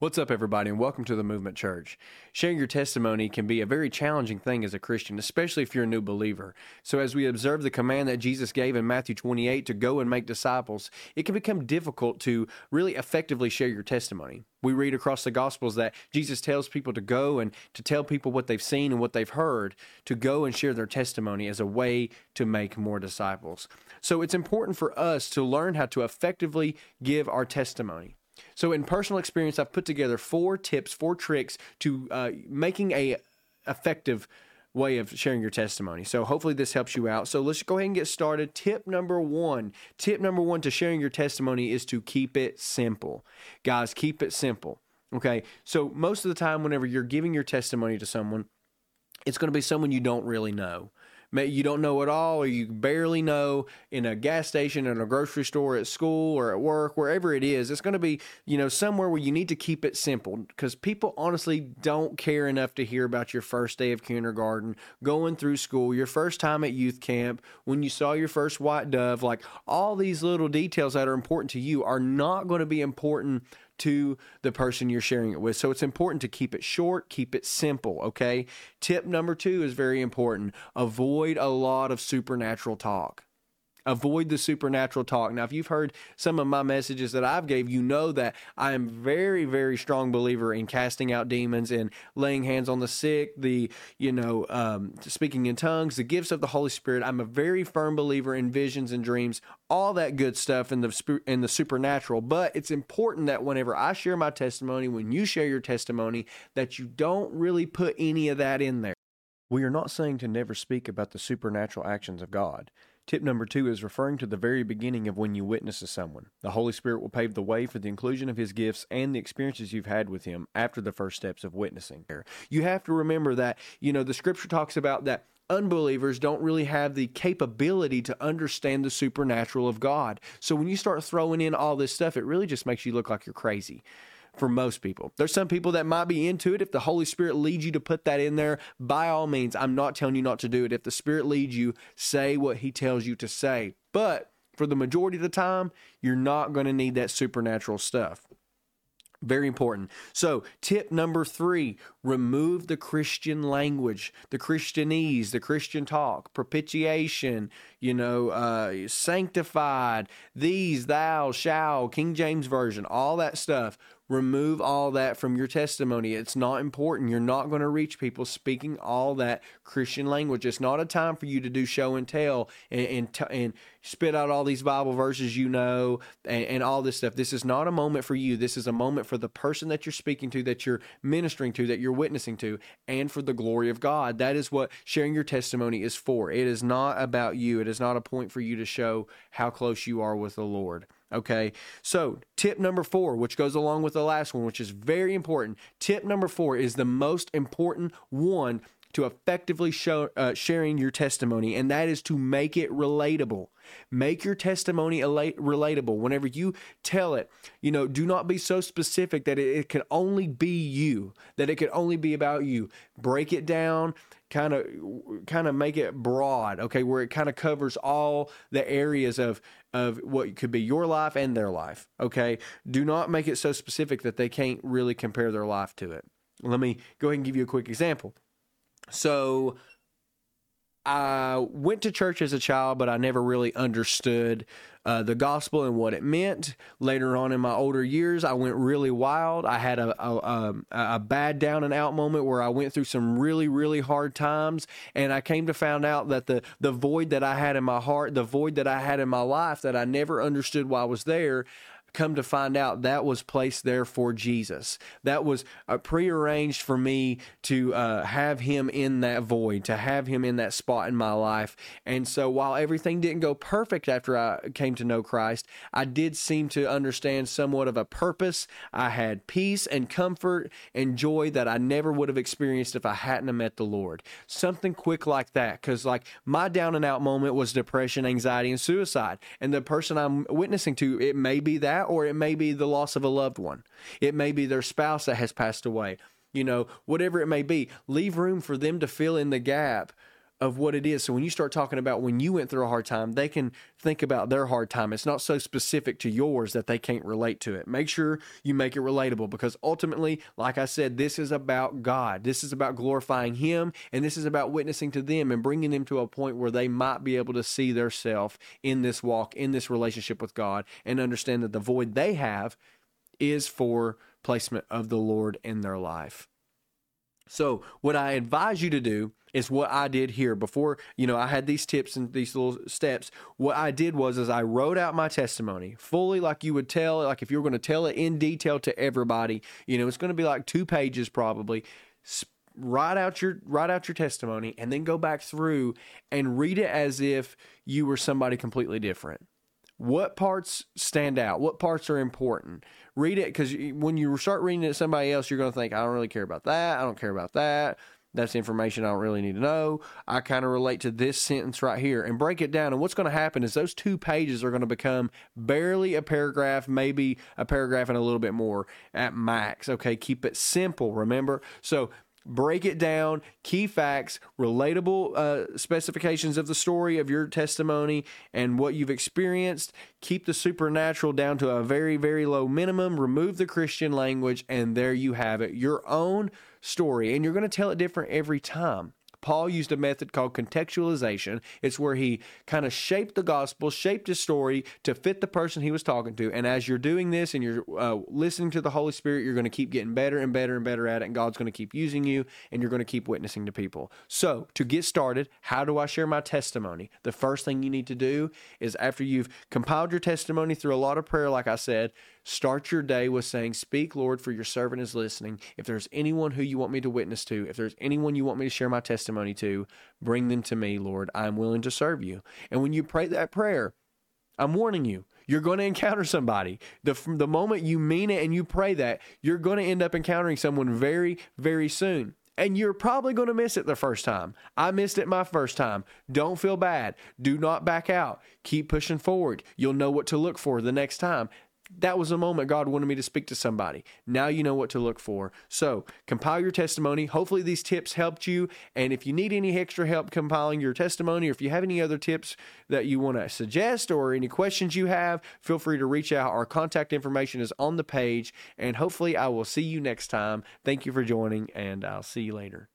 What's up, everybody, and welcome to the Movement Church. Sharing your testimony can be a very challenging thing as a Christian, especially if you're a new believer. So, as we observe the command that Jesus gave in Matthew 28 to go and make disciples, it can become difficult to really effectively share your testimony. We read across the Gospels that Jesus tells people to go and to tell people what they've seen and what they've heard, to go and share their testimony as a way to make more disciples. So, it's important for us to learn how to effectively give our testimony. So, in personal experience, I've put together four tips, four tricks to uh, making a effective way of sharing your testimony. So, hopefully, this helps you out. So, let's go ahead and get started. Tip number one tip number one to sharing your testimony is to keep it simple. Guys, keep it simple. Okay. So, most of the time, whenever you're giving your testimony to someone, it's going to be someone you don't really know you don't know at all or you barely know in a gas station in a grocery store at school or at work wherever it is it's going to be you know somewhere where you need to keep it simple because people honestly don't care enough to hear about your first day of kindergarten going through school your first time at youth camp when you saw your first white dove like all these little details that are important to you are not going to be important to the person you're sharing it with. So it's important to keep it short, keep it simple, okay? Tip number two is very important avoid a lot of supernatural talk avoid the supernatural talk. Now if you've heard some of my messages that i've gave you know that i am very very strong believer in casting out demons and laying hands on the sick the you know um, speaking in tongues the gifts of the holy spirit. I'm a very firm believer in visions and dreams all that good stuff in the in the supernatural. But it's important that whenever i share my testimony when you share your testimony that you don't really put any of that in there. We are not saying to never speak about the supernatural actions of God. Tip number two is referring to the very beginning of when you witness to someone. The Holy Spirit will pave the way for the inclusion of His gifts and the experiences you've had with Him after the first steps of witnessing. You have to remember that, you know, the scripture talks about that unbelievers don't really have the capability to understand the supernatural of God. So when you start throwing in all this stuff, it really just makes you look like you're crazy for most people. There's some people that might be into it. If the Holy Spirit leads you to put that in there, by all means, I'm not telling you not to do it. If the Spirit leads you, say what He tells you to say. But for the majority of the time, you're not going to need that supernatural stuff. Very important. So, tip number three remove the Christian language, the Christianese, the Christian talk, propitiation, you know, uh, sanctified, these, thou, shall, King James Version, all that stuff remove all that from your testimony. It's not important. You're not going to reach people speaking all that Christian language. It's not a time for you to do show and tell and and, t- and spit out all these Bible verses you know and, and all this stuff. This is not a moment for you. This is a moment for the person that you're speaking to, that you're ministering to, that you're witnessing to, and for the glory of God. That is what sharing your testimony is for. It is not about you. It is not a point for you to show how close you are with the Lord. Okay. So, tip number four, which goes along with the last one, which is very important. Tip number four is the most important one to effectively show, uh, sharing your testimony, and that is to make it relatable. Make your testimony relatable. Whenever you tell it, you know, do not be so specific that it, it can only be you, that it can only be about you. Break it down, kind of kind of make it broad, okay, where it kind of covers all the areas of of what could be your life and their life, okay? Do not make it so specific that they can't really compare their life to it. Let me go ahead and give you a quick example. So I went to church as a child, but I never really understood uh, the gospel and what it meant. Later on in my older years, I went really wild. I had a, a, a, a, bad down and out moment where I went through some really, really hard times. And I came to find out that the, the void that I had in my heart, the void that I had in my life that I never understood why was there, come to find out that was placed there for Jesus. That was uh, prearranged for me to uh, have him in that void, to have him in that spot in my life. And so while everything didn't go perfect after I came to know Christ, I did seem to understand somewhat of a purpose. I had peace and comfort and joy that I never would have experienced if I hadn't met the Lord. Something quick like that, because like my down and out moment was depression, anxiety, and suicide. And the person I'm witnessing to, it may be that that, or it may be the loss of a loved one. It may be their spouse that has passed away. You know, whatever it may be, leave room for them to fill in the gap of what it is. So when you start talking about when you went through a hard time, they can think about their hard time. It's not so specific to yours that they can't relate to it. Make sure you make it relatable because ultimately, like I said, this is about God. This is about glorifying Him and this is about witnessing to them and bringing them to a point where they might be able to see their self in this walk, in this relationship with God and understand that the void they have is for placement of the Lord in their life. So, what I advise you to do is what I did here before, you know, I had these tips and these little steps. What I did was is I wrote out my testimony fully like you would tell like if you were going to tell it in detail to everybody, you know, it's going to be like 2 pages probably. Write out your write out your testimony and then go back through and read it as if you were somebody completely different. What parts stand out? What parts are important? Read it because when you start reading it somebody else, you're going to think, I don't really care about that. I don't care about that. That's information I don't really need to know. I kind of relate to this sentence right here and break it down. And what's going to happen is those two pages are going to become barely a paragraph, maybe a paragraph and a little bit more at max. Okay, keep it simple, remember? So break it down, key facts, relatable uh, specifications of the story of your testimony and what you've experienced. Keep the supernatural down to a very, very low minimum. Remove the Christian language, and there you have it your own story. And you're going to tell it different every time. Paul used a method called contextualization. It's where he kind of shaped the gospel, shaped his story to fit the person he was talking to. And as you're doing this and you're uh, listening to the Holy Spirit, you're going to keep getting better and better and better at it. And God's going to keep using you and you're going to keep witnessing to people. So, to get started, how do I share my testimony? The first thing you need to do is after you've compiled your testimony through a lot of prayer, like I said, Start your day with saying, Speak, Lord, for your servant is listening. If there's anyone who you want me to witness to, if there's anyone you want me to share my testimony to, bring them to me, Lord. I'm willing to serve you. And when you pray that prayer, I'm warning you, you're going to encounter somebody. The, the moment you mean it and you pray that, you're going to end up encountering someone very, very soon. And you're probably going to miss it the first time. I missed it my first time. Don't feel bad. Do not back out. Keep pushing forward. You'll know what to look for the next time that was a moment God wanted me to speak to somebody. Now you know what to look for. So compile your testimony. Hopefully, these tips helped you. And if you need any extra help compiling your testimony, or if you have any other tips that you want to suggest or any questions you have, feel free to reach out. Our contact information is on the page. And hopefully, I will see you next time. Thank you for joining, and I'll see you later.